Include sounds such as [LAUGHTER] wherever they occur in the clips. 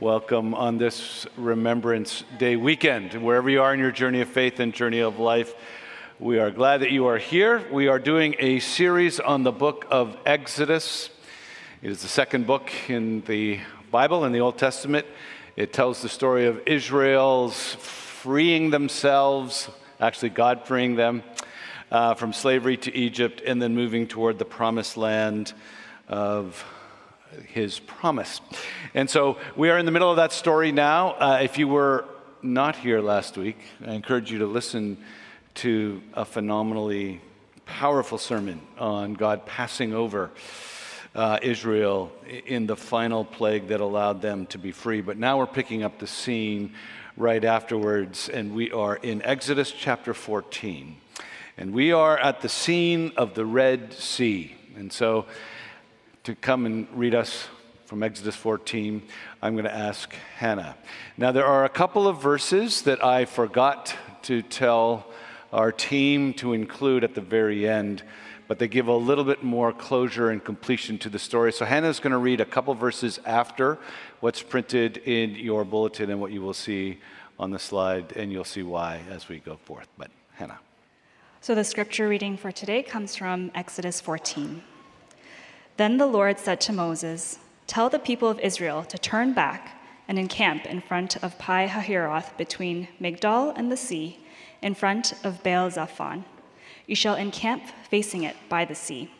Welcome on this Remembrance Day weekend. Wherever you are in your journey of faith and journey of life, we are glad that you are here. We are doing a series on the book of Exodus. It is the second book in the Bible, in the Old Testament. It tells the story of Israel's freeing themselves, actually, God freeing them uh, from slavery to Egypt, and then moving toward the promised land of his promise. And so we are in the middle of that story now. Uh, if you were not here last week, I encourage you to listen to a phenomenally powerful sermon on God passing over uh, Israel in the final plague that allowed them to be free. But now we're picking up the scene right afterwards, and we are in Exodus chapter 14. And we are at the scene of the Red Sea. And so to come and read us from Exodus 14, I'm going to ask Hannah. Now, there are a couple of verses that I forgot to tell our team to include at the very end, but they give a little bit more closure and completion to the story. So, Hannah's going to read a couple verses after what's printed in your bulletin and what you will see on the slide, and you'll see why as we go forth. But, Hannah. So, the scripture reading for today comes from Exodus 14. Then the Lord said to Moses, Tell the people of Israel to turn back and encamp in front of Pi Hahiroth between Migdol and the sea, in front of Baal Zephon. You shall encamp facing it by the sea.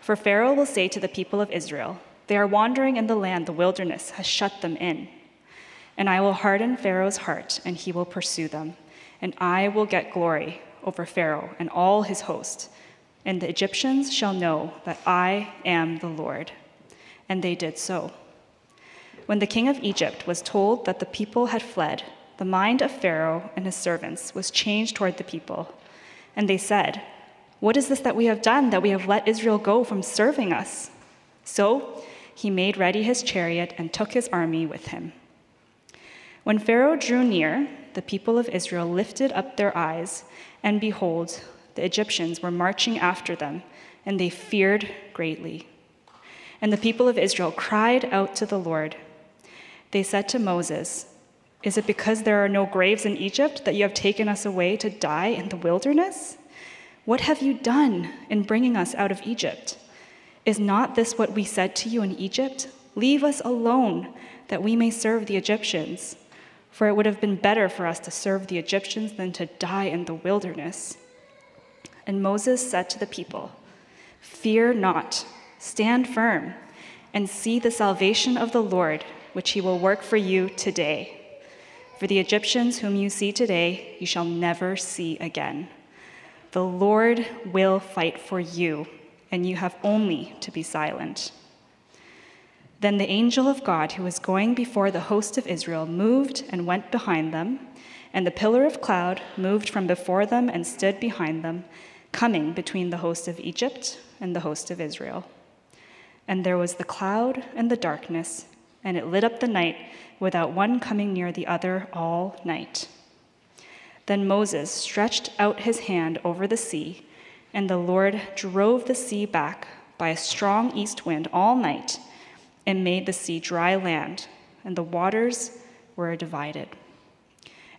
For Pharaoh will say to the people of Israel, They are wandering in the land the wilderness has shut them in. And I will harden Pharaoh's heart, and he will pursue them. And I will get glory over Pharaoh and all his host and the Egyptians shall know that I am the Lord. And they did so. When the king of Egypt was told that the people had fled, the mind of Pharaoh and his servants was changed toward the people. And they said, What is this that we have done, that we have let Israel go from serving us? So he made ready his chariot and took his army with him. When Pharaoh drew near, the people of Israel lifted up their eyes, and behold, the Egyptians were marching after them, and they feared greatly. And the people of Israel cried out to the Lord. They said to Moses, Is it because there are no graves in Egypt that you have taken us away to die in the wilderness? What have you done in bringing us out of Egypt? Is not this what we said to you in Egypt? Leave us alone, that we may serve the Egyptians. For it would have been better for us to serve the Egyptians than to die in the wilderness. And Moses said to the people, Fear not, stand firm, and see the salvation of the Lord, which he will work for you today. For the Egyptians whom you see today, you shall never see again. The Lord will fight for you, and you have only to be silent. Then the angel of God, who was going before the host of Israel, moved and went behind them, and the pillar of cloud moved from before them and stood behind them coming between the host of Egypt and the host of Israel. And there was the cloud and the darkness, and it lit up the night without one coming near the other all night. Then Moses stretched out his hand over the sea, and the Lord drove the sea back by a strong east wind all night and made the sea dry land, and the waters were divided.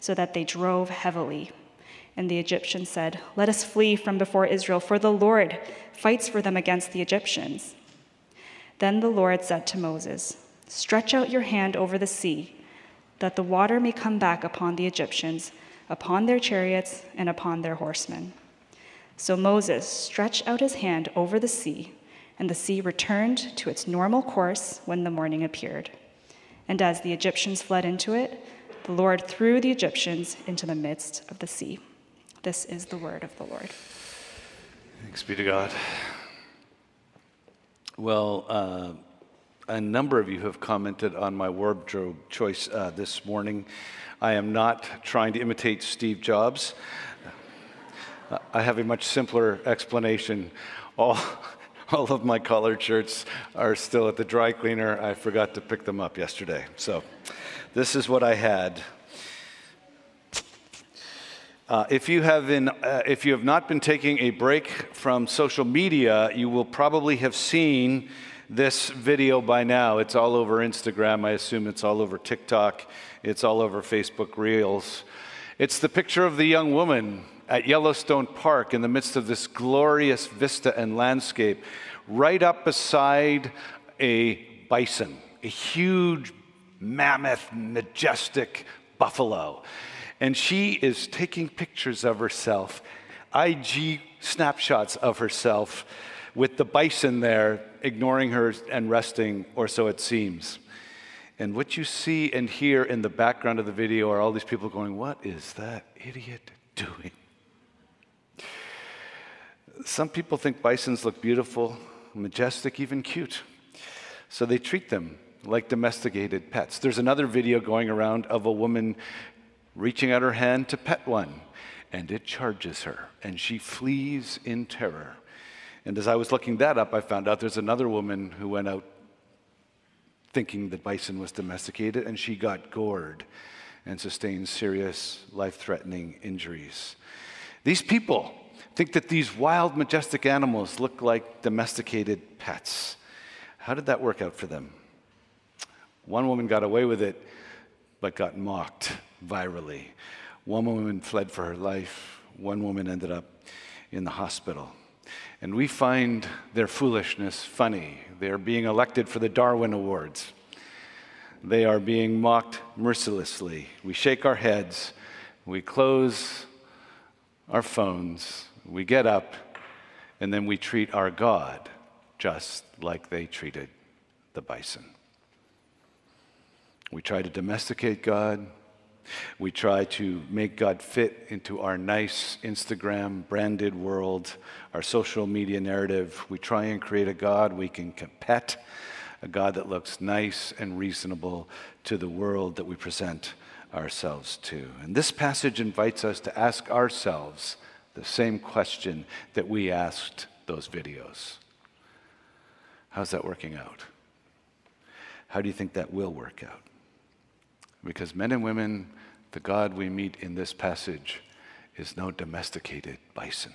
so that they drove heavily. And the Egyptians said, Let us flee from before Israel, for the Lord fights for them against the Egyptians. Then the Lord said to Moses, Stretch out your hand over the sea, that the water may come back upon the Egyptians, upon their chariots, and upon their horsemen. So Moses stretched out his hand over the sea, and the sea returned to its normal course when the morning appeared. And as the Egyptians fled into it, the Lord threw the Egyptians into the midst of the sea. This is the word of the Lord. Thanks be to God. Well, uh, A number of you have commented on my wardrobe choice uh, this morning. I am not trying to imitate Steve Jobs. I have a much simpler explanation. All, [LAUGHS] all of my collared shirts are still at the dry cleaner. I forgot to pick them up yesterday. So, this is what I had. Uh, if, you have been, uh, if you have not been taking a break from social media, you will probably have seen this video by now. It's all over Instagram. I assume it's all over TikTok. It's all over Facebook Reels. It's the picture of the young woman at Yellowstone Park in the midst of this glorious vista and landscape, right up beside a bison, a huge, mammoth, majestic buffalo. And she is taking pictures of herself, IG snapshots of herself, with the bison there ignoring her and resting, or so it seems. And what you see and hear in the background of the video are all these people going, What is that idiot doing? Some people think bisons look beautiful, majestic, even cute. So they treat them like domesticated pets. There's another video going around of a woman reaching out her hand to pet one, and it charges her, and she flees in terror. And as I was looking that up, I found out there's another woman who went out thinking that bison was domesticated, and she got gored and sustained serious life threatening injuries. These people think that these wild, majestic animals look like domesticated pets. How did that work out for them? One woman got away with it, but got mocked virally. One woman fled for her life. One woman ended up in the hospital. And we find their foolishness funny. They are being elected for the Darwin Awards. They are being mocked mercilessly. We shake our heads, we close our phones, we get up, and then we treat our God just like they treated the bison. We try to domesticate God. We try to make God fit into our nice Instagram branded world, our social media narrative. We try and create a God we can pet, a God that looks nice and reasonable to the world that we present ourselves to. And this passage invites us to ask ourselves the same question that we asked those videos How's that working out? How do you think that will work out? Because men and women the God we meet in this passage is no domesticated bison.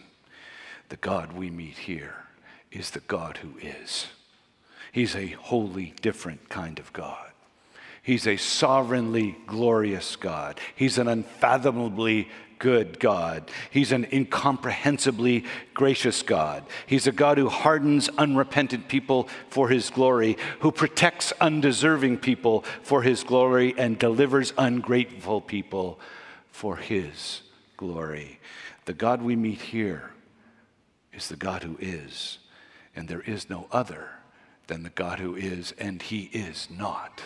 The God we meet here is the God who is. He's a wholly different kind of God. He's a sovereignly glorious God. He's an unfathomably good God. He's an incomprehensibly gracious God. He's a God who hardens unrepentant people for his glory, who protects undeserving people for his glory, and delivers ungrateful people for his glory. The God we meet here is the God who is, and there is no other than the God who is, and he is not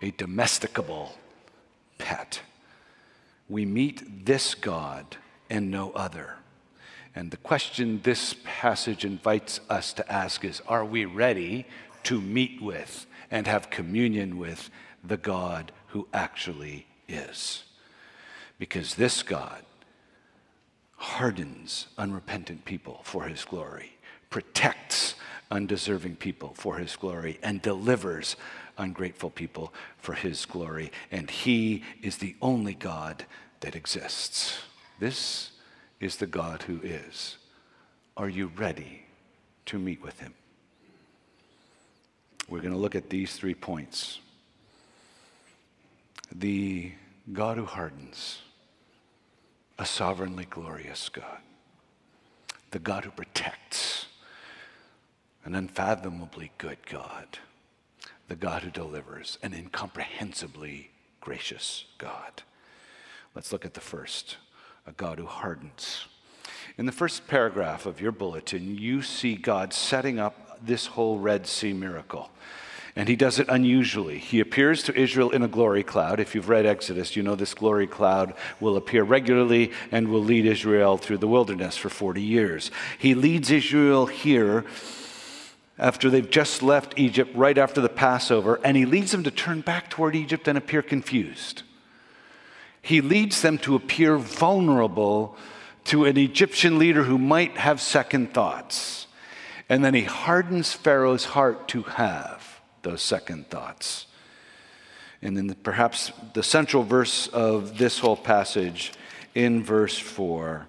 a domesticable pet we meet this God and no other. And the question this passage invites us to ask is Are we ready to meet with and have communion with the God who actually is? Because this God hardens unrepentant people for his glory, protects undeserving people for his glory, and delivers ungrateful people for his glory. And he is the only God that exists. This is the God who is. Are you ready to meet with him? We're going to look at these three points. The God who hardens, a sovereignly glorious God. The God who protects, an unfathomably good God the God who delivers, an incomprehensibly gracious God. Let's look at the first a God who hardens. In the first paragraph of your bulletin, you see God setting up this whole Red Sea miracle. And he does it unusually. He appears to Israel in a glory cloud. If you've read Exodus, you know this glory cloud will appear regularly and will lead Israel through the wilderness for 40 years. He leads Israel here after they've just left Egypt right after the Passover, and he leads them to turn back toward Egypt and appear confused. He leads them to appear vulnerable to an Egyptian leader who might have second thoughts. And then he hardens Pharaoh's heart to have those second thoughts. And then perhaps the central verse of this whole passage in verse 4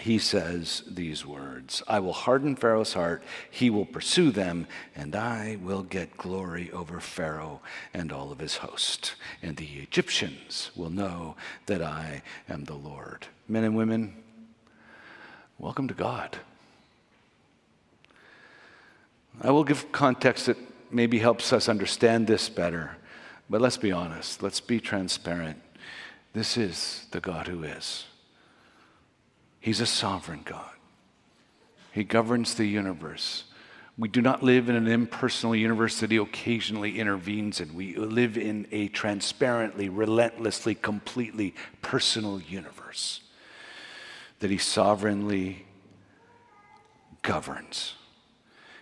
he says these words I will harden Pharaoh's heart, he will pursue them, and I will get glory over Pharaoh and all of his host. And the Egyptians will know that I am the Lord. Men and women, welcome to God. I will give context that maybe helps us understand this better, but let's be honest, let's be transparent. This is the God who is. He's a sovereign God. He governs the universe. We do not live in an impersonal universe that He occasionally intervenes in. We live in a transparently, relentlessly, completely personal universe that He sovereignly governs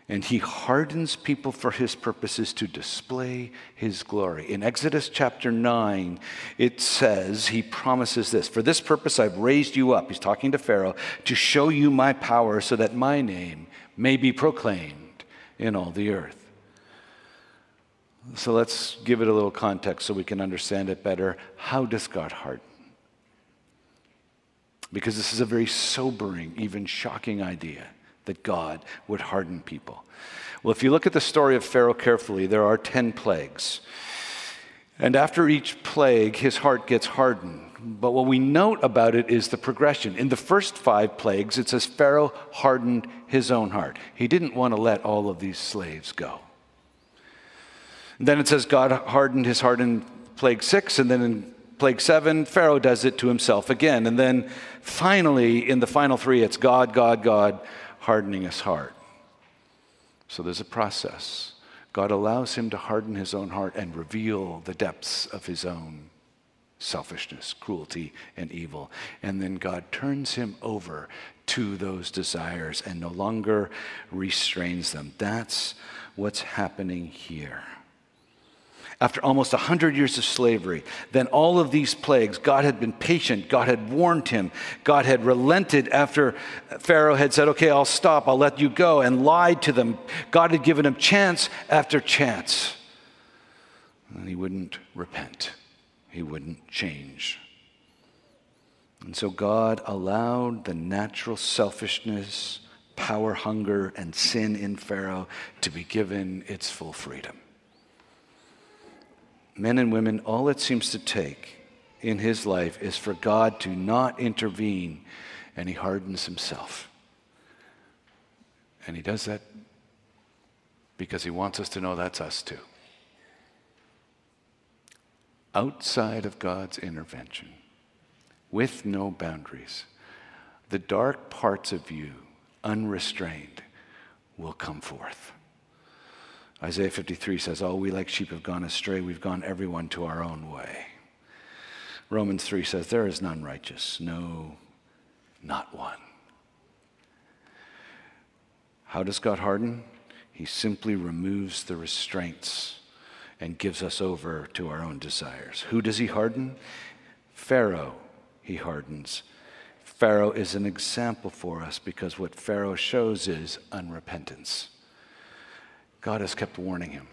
and he hardens people for his purposes to display his glory. In Exodus chapter 9, it says, he promises this For this purpose I've raised you up, he's talking to Pharaoh, to show you my power so that my name may be proclaimed in all the earth. So let's give it a little context so we can understand it better. How does God harden? Because this is a very sobering, even shocking idea that God would harden people. Well, if you look at the story of Pharaoh carefully, there are 10 plagues. And after each plague, his heart gets hardened. But what we note about it is the progression. In the first five plagues, it says Pharaoh hardened his own heart. He didn't want to let all of these slaves go. And then it says God hardened his heart in plague six, and then in plague seven, Pharaoh does it to himself again. And then finally, in the final three, it's God, God, God hardening his heart. So there's a process. God allows him to harden his own heart and reveal the depths of his own selfishness, cruelty, and evil. And then God turns him over to those desires and no longer restrains them. That's what's happening here after almost 100 years of slavery, then all of these plagues, God had been patient, God had warned him, God had relented after Pharaoh had said, Okay, I'll stop, I'll let you go, and lied to them. God had given him chance after chance. And he wouldn't repent, he wouldn't change. And so God allowed the natural selfishness, power, hunger, and sin in Pharaoh to be given its full freedom men and women, all it seems to take in his life is for God to not intervene, and he hardens himself. And he does that because he wants us to know that's us too. Outside of God's intervention, with no boundaries, the dark parts of you, unrestrained, will come forth. Isaiah 53 says, Oh, we like sheep have gone astray. We've gone everyone to our own way. Romans 3 says, There is none righteous, no, not one. How does God harden? He simply removes the restraints and gives us over to our own desires. Who does he harden? Pharaoh, he hardens. Pharaoh is an example for us because what Pharaoh shows is unrepentance. God has kept warning him.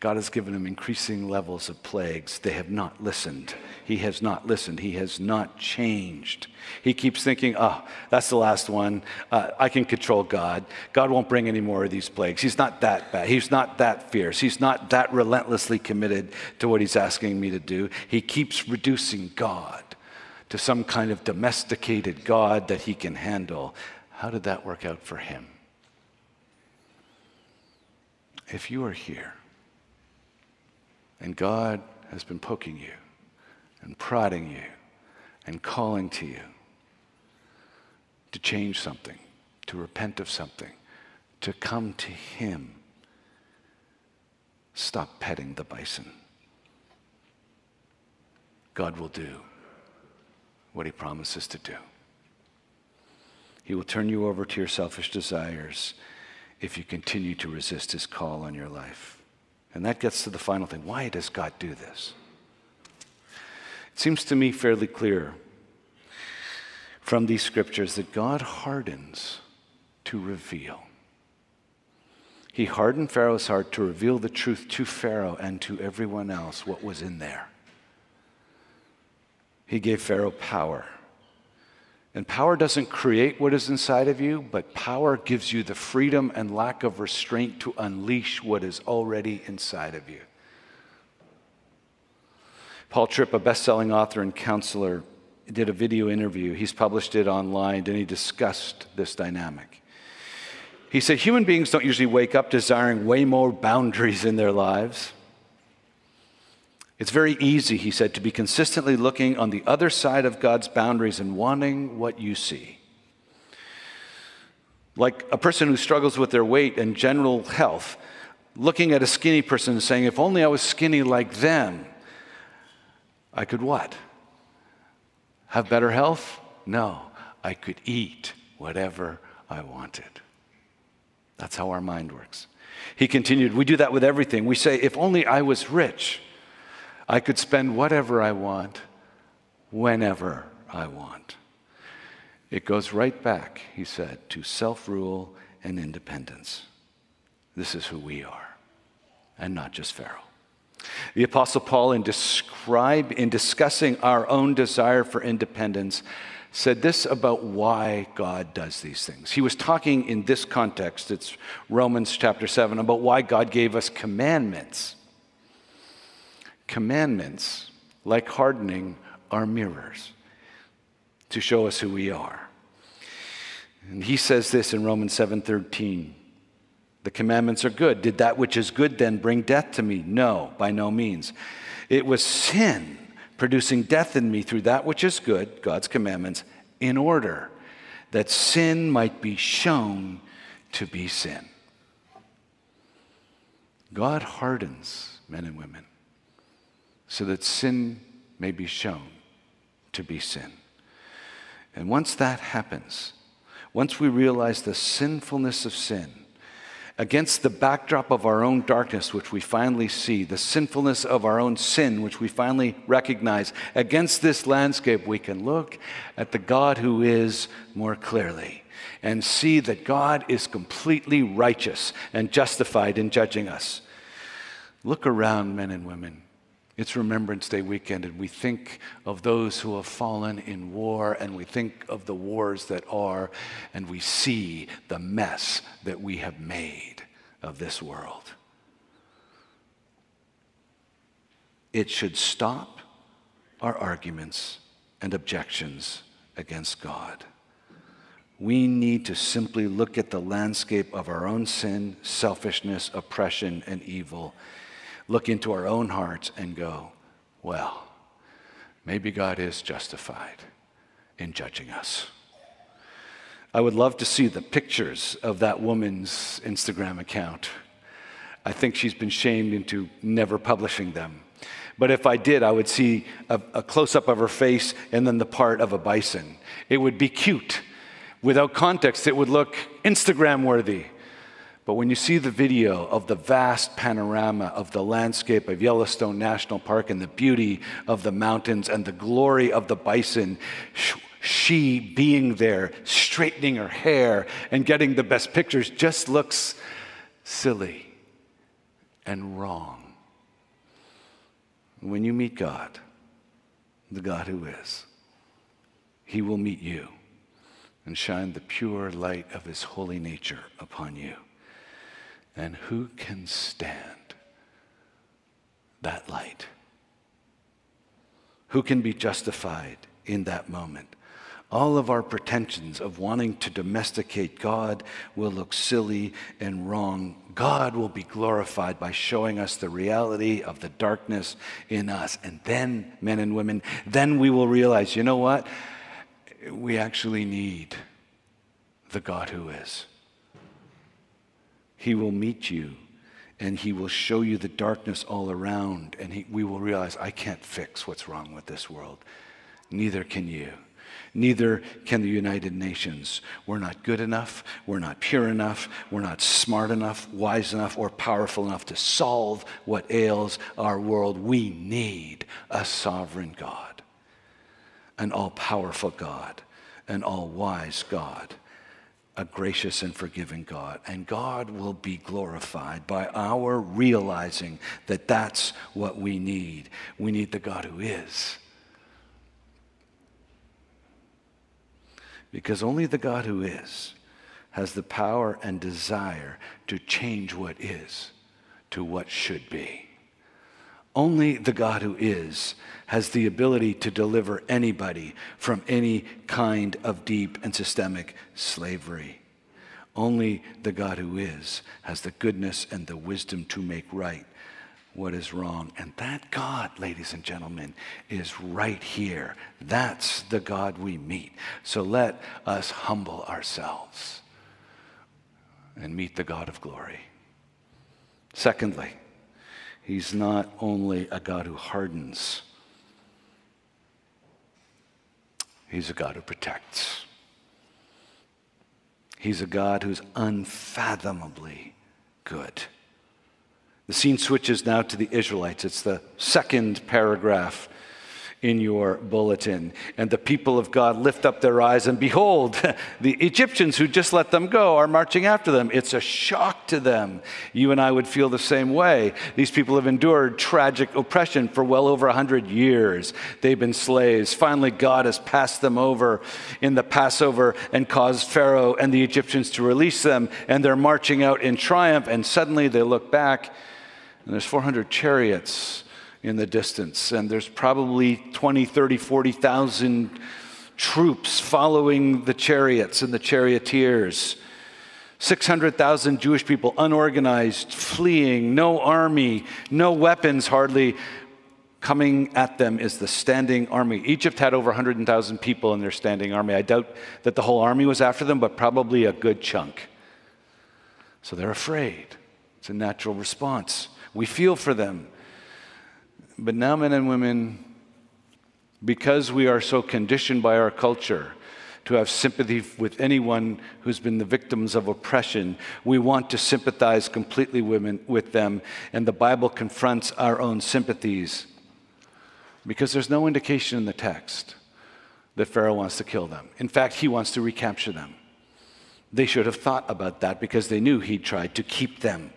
God has given him increasing levels of plagues. They have not listened. He has not listened. He has not changed. He keeps thinking, oh, that's the last one. Uh, I can control God. God won't bring any more of these plagues. He's not that bad. He's not that fierce. He's not that relentlessly committed to what he's asking me to do. He keeps reducing God to some kind of domesticated God that he can handle. How did that work out for him? If you are here and God has been poking you and prodding you and calling to you to change something, to repent of something, to come to Him, stop petting the bison. God will do what He promises to do. He will turn you over to your selfish desires if you continue to resist his call on your life. And that gets to the final thing. Why does God do this? It seems to me fairly clear from these scriptures that God hardens to reveal. He hardened Pharaoh's heart to reveal the truth to Pharaoh and to everyone else what was in there. He gave Pharaoh power. And power doesn't create what is inside of you, but power gives you the freedom and lack of restraint to unleash what is already inside of you. Paul Tripp, a best selling author and counselor, did a video interview. He's published it online, and he discussed this dynamic. He said human beings don't usually wake up desiring way more boundaries in their lives. It's very easy, he said, to be consistently looking on the other side of God's boundaries and wanting what you see. Like a person who struggles with their weight and general health, looking at a skinny person and saying, If only I was skinny like them, I could what? Have better health? No, I could eat whatever I wanted. That's how our mind works. He continued, We do that with everything. We say, If only I was rich. I could spend whatever I want, whenever I want. It goes right back, he said, to self rule and independence. This is who we are, and not just Pharaoh. The Apostle Paul, in, describe, in discussing our own desire for independence, said this about why God does these things. He was talking in this context, it's Romans chapter 7, about why God gave us commandments. Commandments, like hardening, are mirrors to show us who we are. And he says this in Romans 7:13. The commandments are good. Did that which is good then bring death to me? No, by no means. It was sin producing death in me through that which is good, God's commandments, in order that sin might be shown to be sin. God hardens men and women so that sin may be shown to be sin. And once that happens, once we realize the sinfulness of sin, against the backdrop of our own darkness, which we finally see, the sinfulness of our own sin, which we finally recognize, against this landscape, we can look at the God who is more clearly and see that God is completely righteous and justified in judging us. Look around, men and women. It's Remembrance Day weekend, and we think of those who have fallen in war, and we think of the wars that are, and we see the mess that we have made of this world. It should stop our arguments and objections against God. We need to simply look at the landscape of our own sin, selfishness, oppression, and evil look into our own hearts and go, well, maybe God is justified in judging us. I would love to see the pictures of that woman's Instagram account. I think she's been shamed into never publishing them. But if I did, I would see a, a close up of her face and then the part of a bison. It would be cute. Without context, it would look Instagram worthy. But when you see the video of the vast panorama of the landscape of Yellowstone National Park and the beauty of the mountains and the glory of the bison, she being there, straightening her hair and getting the best pictures just looks silly and wrong. When you meet God, the God who is, He will meet you and shine the pure light of His holy nature upon you. And who can stand that light? Who can be justified in that moment? All of our pretensions of wanting to domesticate God will look silly and wrong. God will be glorified by showing us the reality of the darkness in us. And then, men and women, then we will realize you know what? We actually need the God who is. He will meet you and He will show you the darkness all around, and he, we will realize, I can't fix what's wrong with this world. Neither can you. Neither can the United Nations. We're not good enough, we're not pure enough, we're not smart enough, wise enough, or powerful enough to solve what ails our world. We need a sovereign God, an all powerful God, an all wise God a gracious and forgiving God. And God will be glorified by our realizing that that's what we need. We need the God who is. Because only the God who is has the power and desire to change what is to what should be. Only the God who is has the ability to deliver anybody from any kind of deep and systemic slavery. Only the God who is has the goodness and the wisdom to make right what is wrong. And that God, ladies and gentlemen, is right here. That's the God we meet. So let us humble ourselves and meet the God of glory. Secondly, He's not only a God who hardens, He's a God who protects. He's a God who's unfathomably good. The scene switches now to the Israelites. It's the second paragraph in your bulletin. And the people of God lift up their eyes, and behold, [LAUGHS] the Egyptians who just let them go are marching after them. It's a shock to them. You and I would feel the same way. These people have endured tragic oppression for well over 100 years. They've been slaves. Finally, God has passed them over in the Passover and caused Pharaoh and the Egyptians to release them, and they're marching out in triumph. And suddenly they look back and there's 400 chariots in the distance, and there's probably 20, 30, 40,000 troops following the chariots and the charioteers. 600,000 Jewish people, unorganized, fleeing, no army, no weapons hardly. Coming at them is the standing army. Egypt had over 100,000 people in their standing army. I doubt that the whole army was after them, but probably a good chunk. So they're afraid. It's a natural response. We feel for them. But now, men and women, because we are so conditioned by our culture to have sympathy with anyone who's been the victims of oppression, we want to sympathize completely with them. And the Bible confronts our own sympathies because there's no indication in the text that Pharaoh wants to kill them. In fact, he wants to recapture them. They should have thought about that because they knew he'd tried to keep them.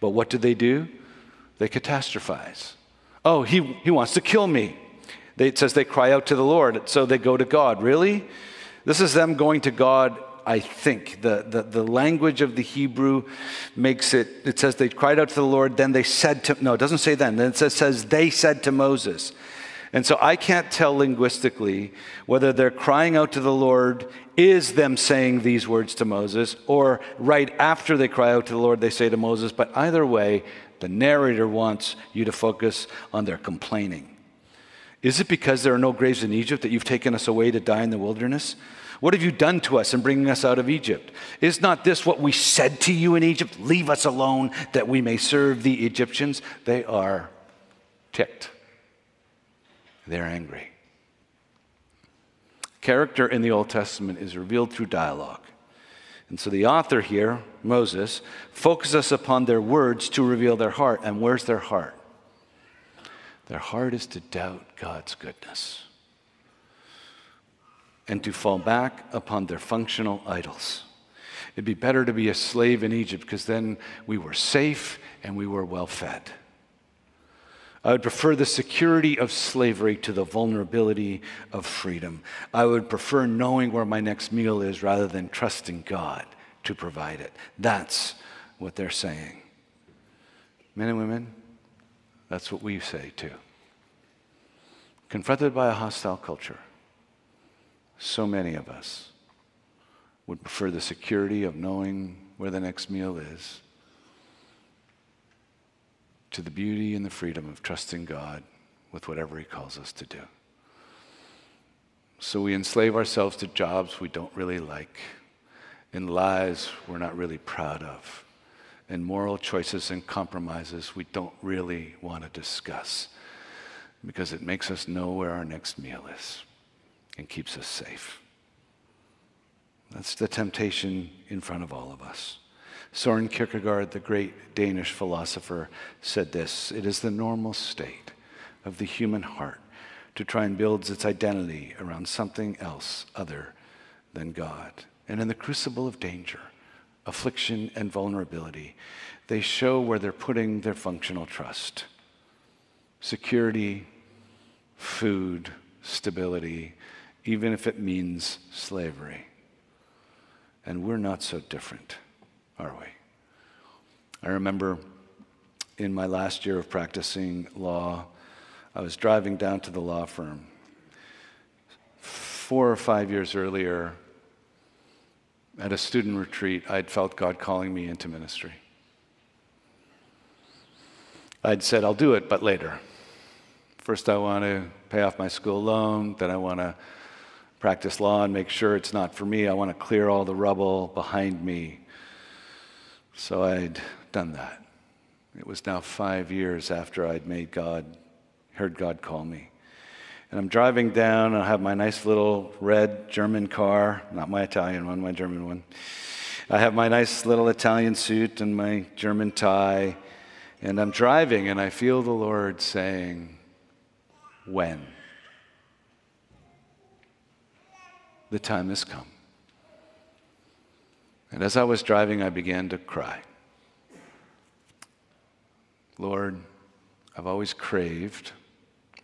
But what do they do? They catastrophize. Oh, he, he wants to kill me. They, it says they cry out to the Lord, so they go to God. Really? This is them going to God, I think. The, the, the language of the Hebrew makes it, it says they cried out to the Lord, then they said to, no, it doesn't say then. Then it says, says they said to Moses. And so I can't tell linguistically whether they're crying out to the Lord is them saying these words to Moses, or right after they cry out to the Lord, they say to Moses. But either way, the narrator wants you to focus on their complaining. Is it because there are no graves in Egypt that you've taken us away to die in the wilderness? What have you done to us in bringing us out of Egypt? Is not this what we said to you in Egypt? Leave us alone that we may serve the Egyptians. They are ticked. They're angry. Character in the Old Testament is revealed through dialogue. And so the author here, Moses, focuses upon their words to reveal their heart. And where's their heart? Their heart is to doubt God's goodness and to fall back upon their functional idols. It'd be better to be a slave in Egypt because then we were safe and we were well fed. I would prefer the security of slavery to the vulnerability of freedom. I would prefer knowing where my next meal is rather than trusting God to provide it. That's what they're saying. Men and women, that's what we say too. Confronted by a hostile culture, so many of us would prefer the security of knowing where the next meal is to the beauty and the freedom of trusting God with whatever He calls us to do. So we enslave ourselves to jobs we don't really like, in lives we're not really proud of, in moral choices and compromises we don't really want to discuss because it makes us know where our next meal is. and keeps us safe. That's the temptation in front of all of us. Soren Kierkegaard, the great Danish philosopher, said this It is the normal state of the human heart to try and build its identity around something else other than God. And in the crucible of danger, affliction, and vulnerability, they show where they're putting their functional trust security, food, stability, even if it means slavery. And we're not so different, are we? I remember in my last year of practicing law, I was driving down to the law firm. Four or five years earlier, at a student retreat, I'd felt God calling me into ministry. I'd said, I'll do it, but later. First, I want to pay off my school loan, then, I want to practice law and make sure it's not for me. I want to clear all the rubble behind me. So I'd done that. It was now five years after I'd made God, heard God call me. And I'm driving down, I have my nice little red German car, not my Italian one, my German one. I have my nice little Italian suit and my German tie, and I'm driving, and I feel the Lord saying, When? The time has come. And as I was driving, I began to cry. Lord, I've always craved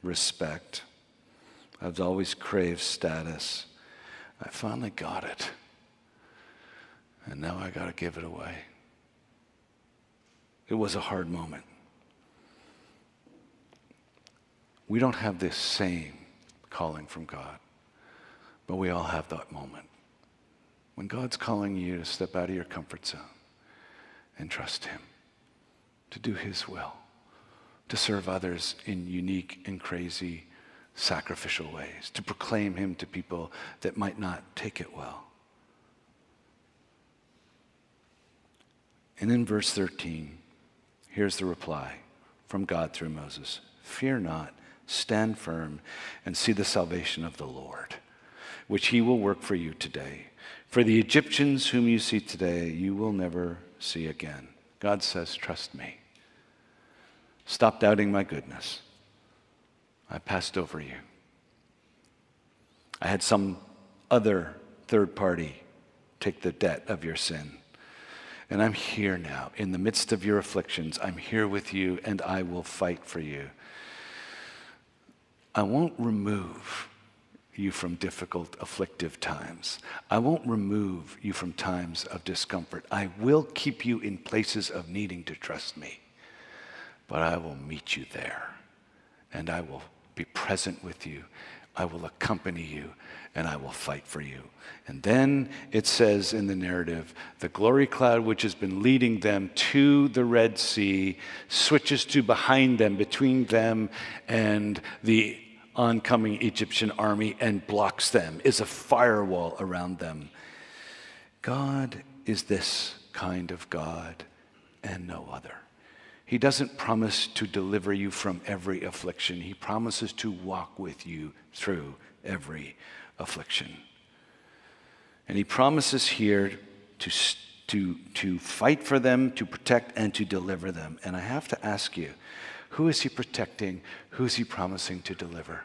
respect I've always craved status. I finally got it. And now I got to give it away. It was a hard moment. We don't have this same calling from God, but we all have that moment. When God's calling you to step out of your comfort zone and trust Him, to do His will, to serve others in unique and crazy sacrificial ways, to proclaim him to people that might not take it well. And in verse 13, here's the reply from God through Moses Fear not, stand firm, and see the salvation of the Lord, which he will work for you today. For the Egyptians whom you see today, you will never see again. God says, Trust me. Stop doubting my goodness. I passed over you. I had some other third party take the debt of your sin. And I'm here now. In the midst of your afflictions, I'm here with you and I will fight for you. I won't remove you from difficult, afflictive times. I won't remove you from times of discomfort. I will keep you in places of needing to trust me. But I will meet you there and I will be present with you. I will accompany you and I will fight for you. And then it says in the narrative the glory cloud, which has been leading them to the Red Sea, switches to behind them, between them and the oncoming Egyptian army, and blocks them, is a firewall around them. God is this kind of God and no other. He doesn't promise to deliver you from every affliction. He promises to walk with you through every affliction. And he promises here to, to, to fight for them, to protect, and to deliver them. And I have to ask you who is he protecting? Who is he promising to deliver?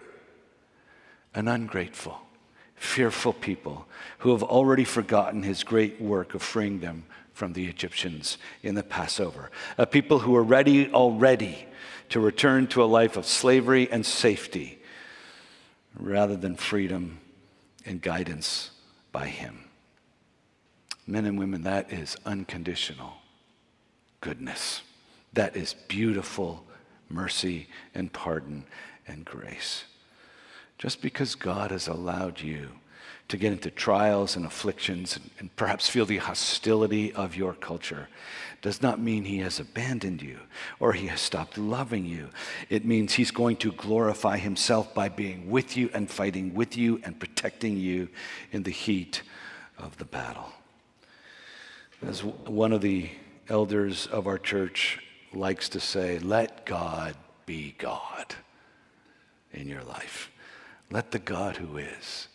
An ungrateful, fearful people who have already forgotten his great work of freeing them from the Egyptians in the Passover. A people who are ready already to return to a life of slavery and safety rather than freedom and guidance by Him. Men and women, that is unconditional goodness. That is beautiful mercy and pardon and grace. Just because God has allowed you to get into trials and afflictions and, perhaps feel the hostility of your culture does not mean he has abandoned you or he has stopped loving you. It means he's going to glorify himself by being with you and fighting with you and protecting you in the heat of the battle. As one of the elders of our church likes to say, let God be God in your life. Let the God who is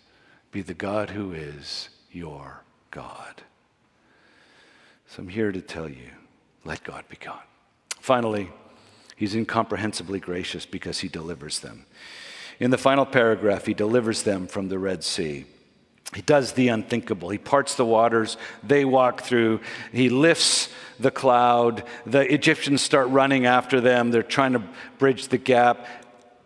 be the God who is your God. So I'm here to tell you let God be God. Finally, he's incomprehensibly gracious because he delivers them. In the final paragraph, he delivers them from the Red Sea. He does the unthinkable. He parts the waters, they walk through, he lifts the cloud. The Egyptians start running after them, they're trying to bridge the gap.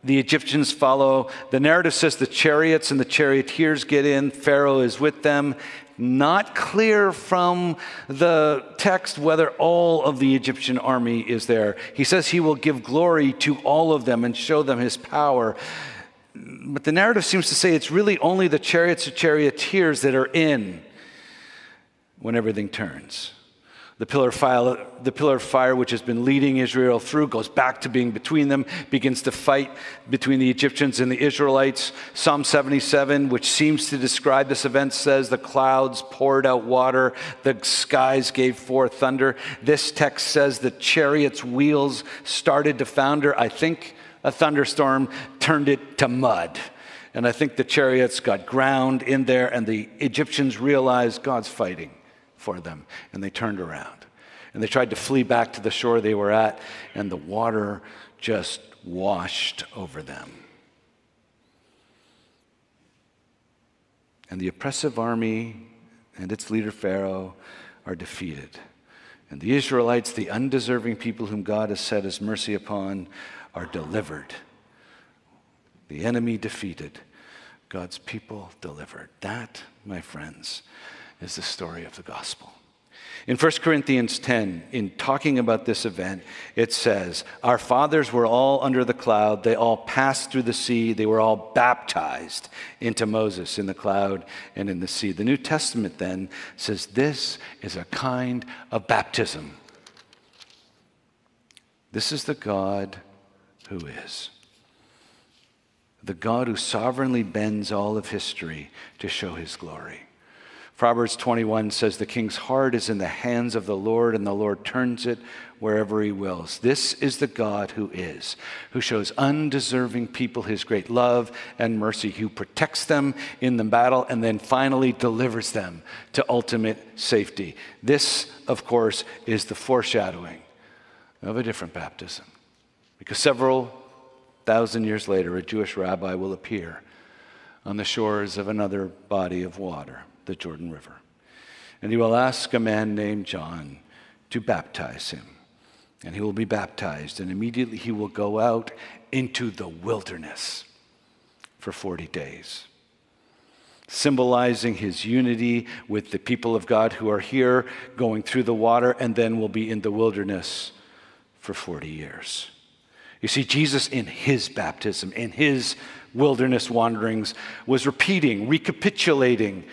The Egyptians follow. The narrative says the chariots and the charioteers get in, Pharaoh is with them. Not clear from the text whether all of the Egyptian army is there. He says he will give glory to all of them and show them his power. But the narrative seems to say it's really only the chariots of charioteers that are in when everything turns. The pillar, of fire, the pillar of fire, which has been leading Israel through, goes back to being between them, begins to fight between the Egyptians and the Israelites. Psalm 77, which seems to describe this event, says the clouds poured out water, the skies gave forth thunder. This text says the chariot's wheels started to founder. I think a thunderstorm turned it to mud. And I think the chariots got ground in there, and the Egyptians realized God's fighting for them, and they turned around. And they tried to flee back to the shore they were at, and the water just washed over them. And the oppressive army and its leader Pharaoh are defeated. And the Israelites, the undeserving people whom God has set his mercy upon, are delivered. The enemy defeated, God's people delivered. That, my friends, is the story of the gospel. In 1 Corinthians 10, in talking about this event, it says, Our fathers were all under the cloud. They all passed through the sea. They were all baptized into Moses in the cloud and in the sea. The New Testament then says this is a kind of baptism. This is the God who is. The God who sovereignly bends all of history to show his glory. Proverbs 21 says, The king's heart is in the hands of the Lord, and the Lord turns it wherever he wills. This is the God who is, who shows undeserving people his great love and mercy, who protects them in the battle and then finally delivers them to ultimate safety. This, of course, is the foreshadowing of a different baptism. Because several thousand years later, a Jewish rabbi will appear on the shores of another body of water, the Jordan River. And he will ask a man named John to baptize him. And he will be baptized, and immediately he will go out into the wilderness for 40 days, symbolizing his unity with the people of God who are here going through the water and then will be in the wilderness for 40 years. You see, Jesus in his baptism, in his wilderness wanderings, was repeating, recapitulating,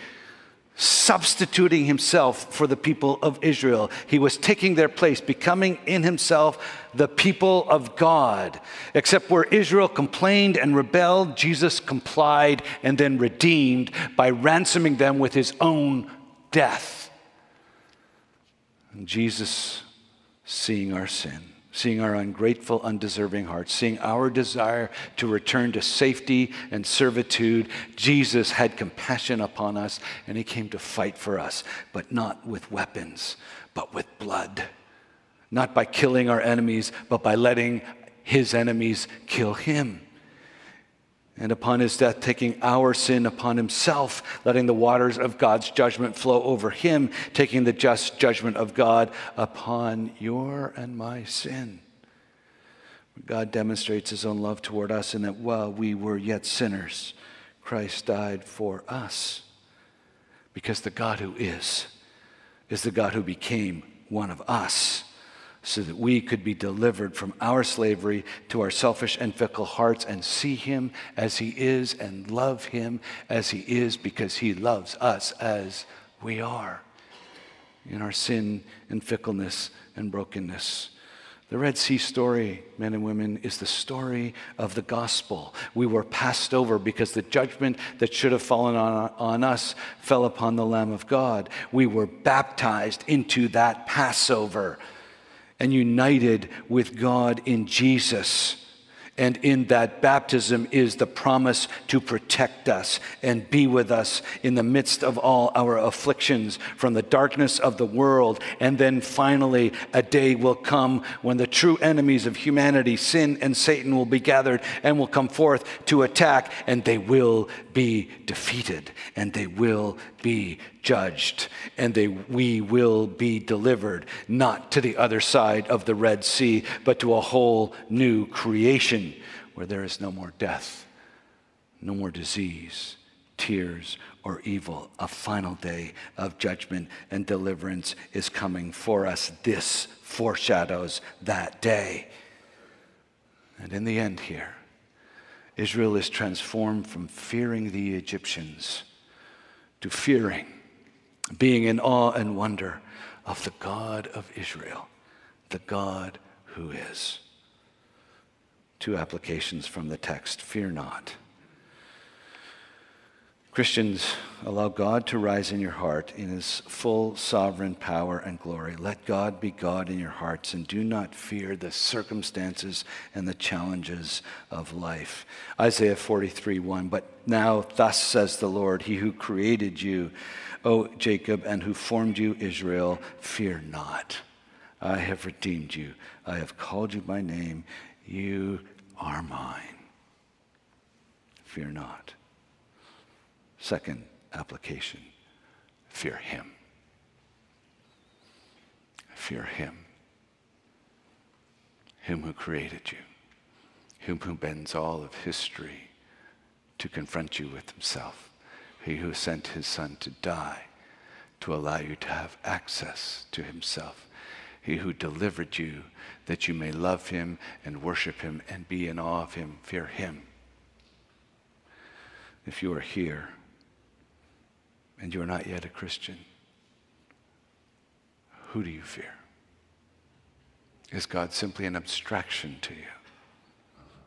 substituting himself for the people of Israel. He was taking their place, becoming in himself the people of God. Except where Israel complained and rebelled, Jesus complied and then redeemed by ransoming them with his own death. And Jesus, seeing our sin, seeing our ungrateful, undeserving hearts, seeing our desire to return to safety and servitude, Jesus had compassion upon us and he came to fight for us, but not with weapons, but with blood. Not by killing our enemies, but by letting his enemies kill him and upon his death, taking our sin upon himself, letting the waters of God's judgment flow over him, taking the just judgment of God upon your and my sin. God demonstrates his own love toward us in that while we were yet sinners, Christ died for us. Because the God who is, is the God who became one of us so that we could be delivered from our slavery to our selfish and fickle hearts and see Him as He is and love Him as He is because He loves us as we are in our sin and fickleness and brokenness. The Red Sea story, men and women, is the story of the gospel. We were passed over because the judgment that should have fallen on, on us fell upon the Lamb of God. We were baptized into that Passover and united with God in Jesus. And in that baptism is the promise to protect us and be with us in the midst of all our afflictions from the darkness of the world. And then finally, a day will come when the true enemies of humanity, sin and Satan, will be gathered and will come forth to attack, and they will be defeated and they will be judged and they, we will be delivered not to the other side of the Red Sea, but to a whole new creation where there is no more death, no more disease, tears, or evil. A final day of judgment and deliverance is coming for us. This foreshadows that day. And in the end, here, Israel is transformed from fearing the Egyptians to fearing, being in awe and wonder of the God of Israel, the God who is. Two applications from the text fear not. Christians, allow God to rise in your heart in his full sovereign power and glory. Let God be God in your hearts and do not fear the circumstances and the challenges of life. Isaiah 43 1. But now, thus says the Lord, He who created you, O Jacob, and who formed you, Israel, fear not. I have redeemed you. I have called you by name. You are mine. Fear not. Second application fear Him. Fear Him. Him who created you, Him who bends all of history to confront you with Himself, He who sent His Son to die to allow you to have access to Himself. He who delivered you that you may love him and worship him and be in awe of him. Fear him. If you are here and you are not yet a Christian, who do you fear? Is God simply an abstraction to you?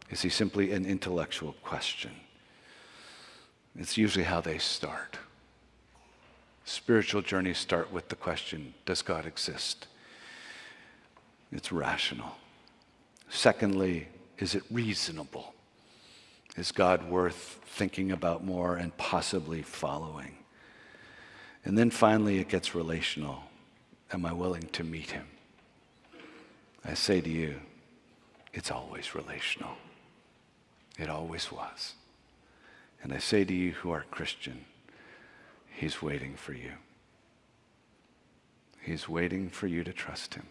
Is he simply an intellectual question? It's usually how they start. Spiritual journeys start with the question Does God exist? It's rational. Secondly, is it reasonable? Is God worth thinking about more and possibly following? And then finally, it gets relational. Am I willing to meet him? I say to you, it's always relational. It always was. And I say to you who are Christian, he's waiting for you. He's waiting for you to trust him.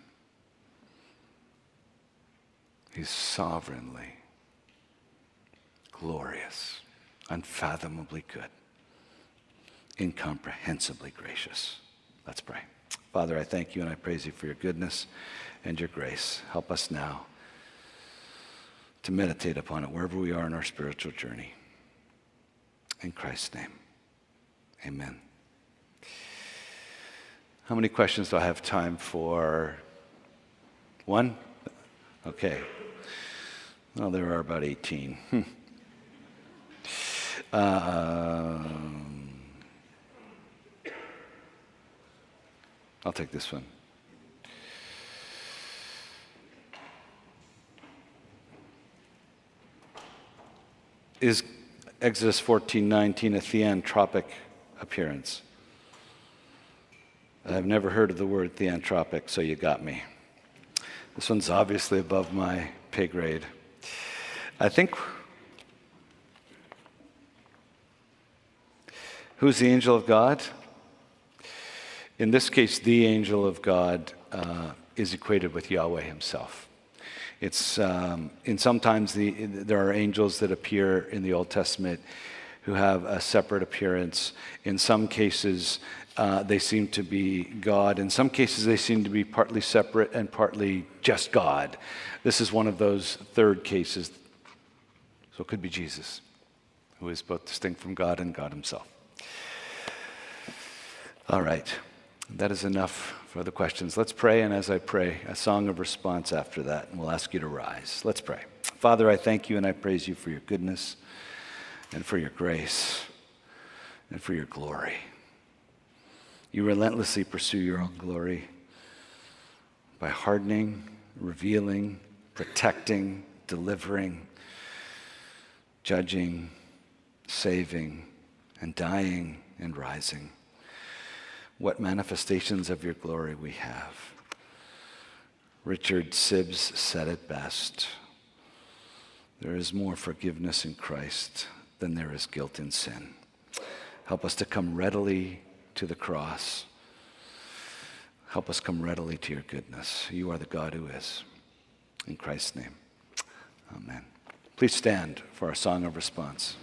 He's sovereignly glorious, unfathomably good incomprehensibly gracious. Let's pray. Father, I thank you and I praise you for your goodness and your grace. Help us now to meditate upon it wherever we are in our spiritual journey. In Christ's name, amen. How many questions do I have time for? One? Okay. Well, there are about 18. Hmm. Uh, I'll take this one. Is Exodus 14:19 a theanthropic appearance? I've never heard of the word theanthropic, so you got me. This one's obviously above my pay grade. I think Who's the angel of God? In this case, the angel of God uh, is equated with Yahweh himself. It's, um, and sometimes the, there are angels that appear in the Old Testament who have a separate appearance. In some cases, uh, they seem to be God. In some cases, they seem to be partly separate and partly just God. This is one of those third cases. So it could be Jesus, who is both distinct from God and God Himself. All right. That is enough for the questions. Let's pray, and as I pray, a song of response after that, and we'll ask you to rise. Let's pray. Father, I thank you and I praise you for your goodness and for your grace and for your glory. You relentlessly pursue your own glory by hardening, revealing, protecting, delivering, judging, saving, and dying and rising. What manifestations of your glory we have. Richard Sibbes said it best. There is more forgiveness in Christ than there is guilt in sin. Help us to come readily to the cross. Help us come readily to your goodness. You are the God who is. In Christ's name, amen. Please stand for our song of response.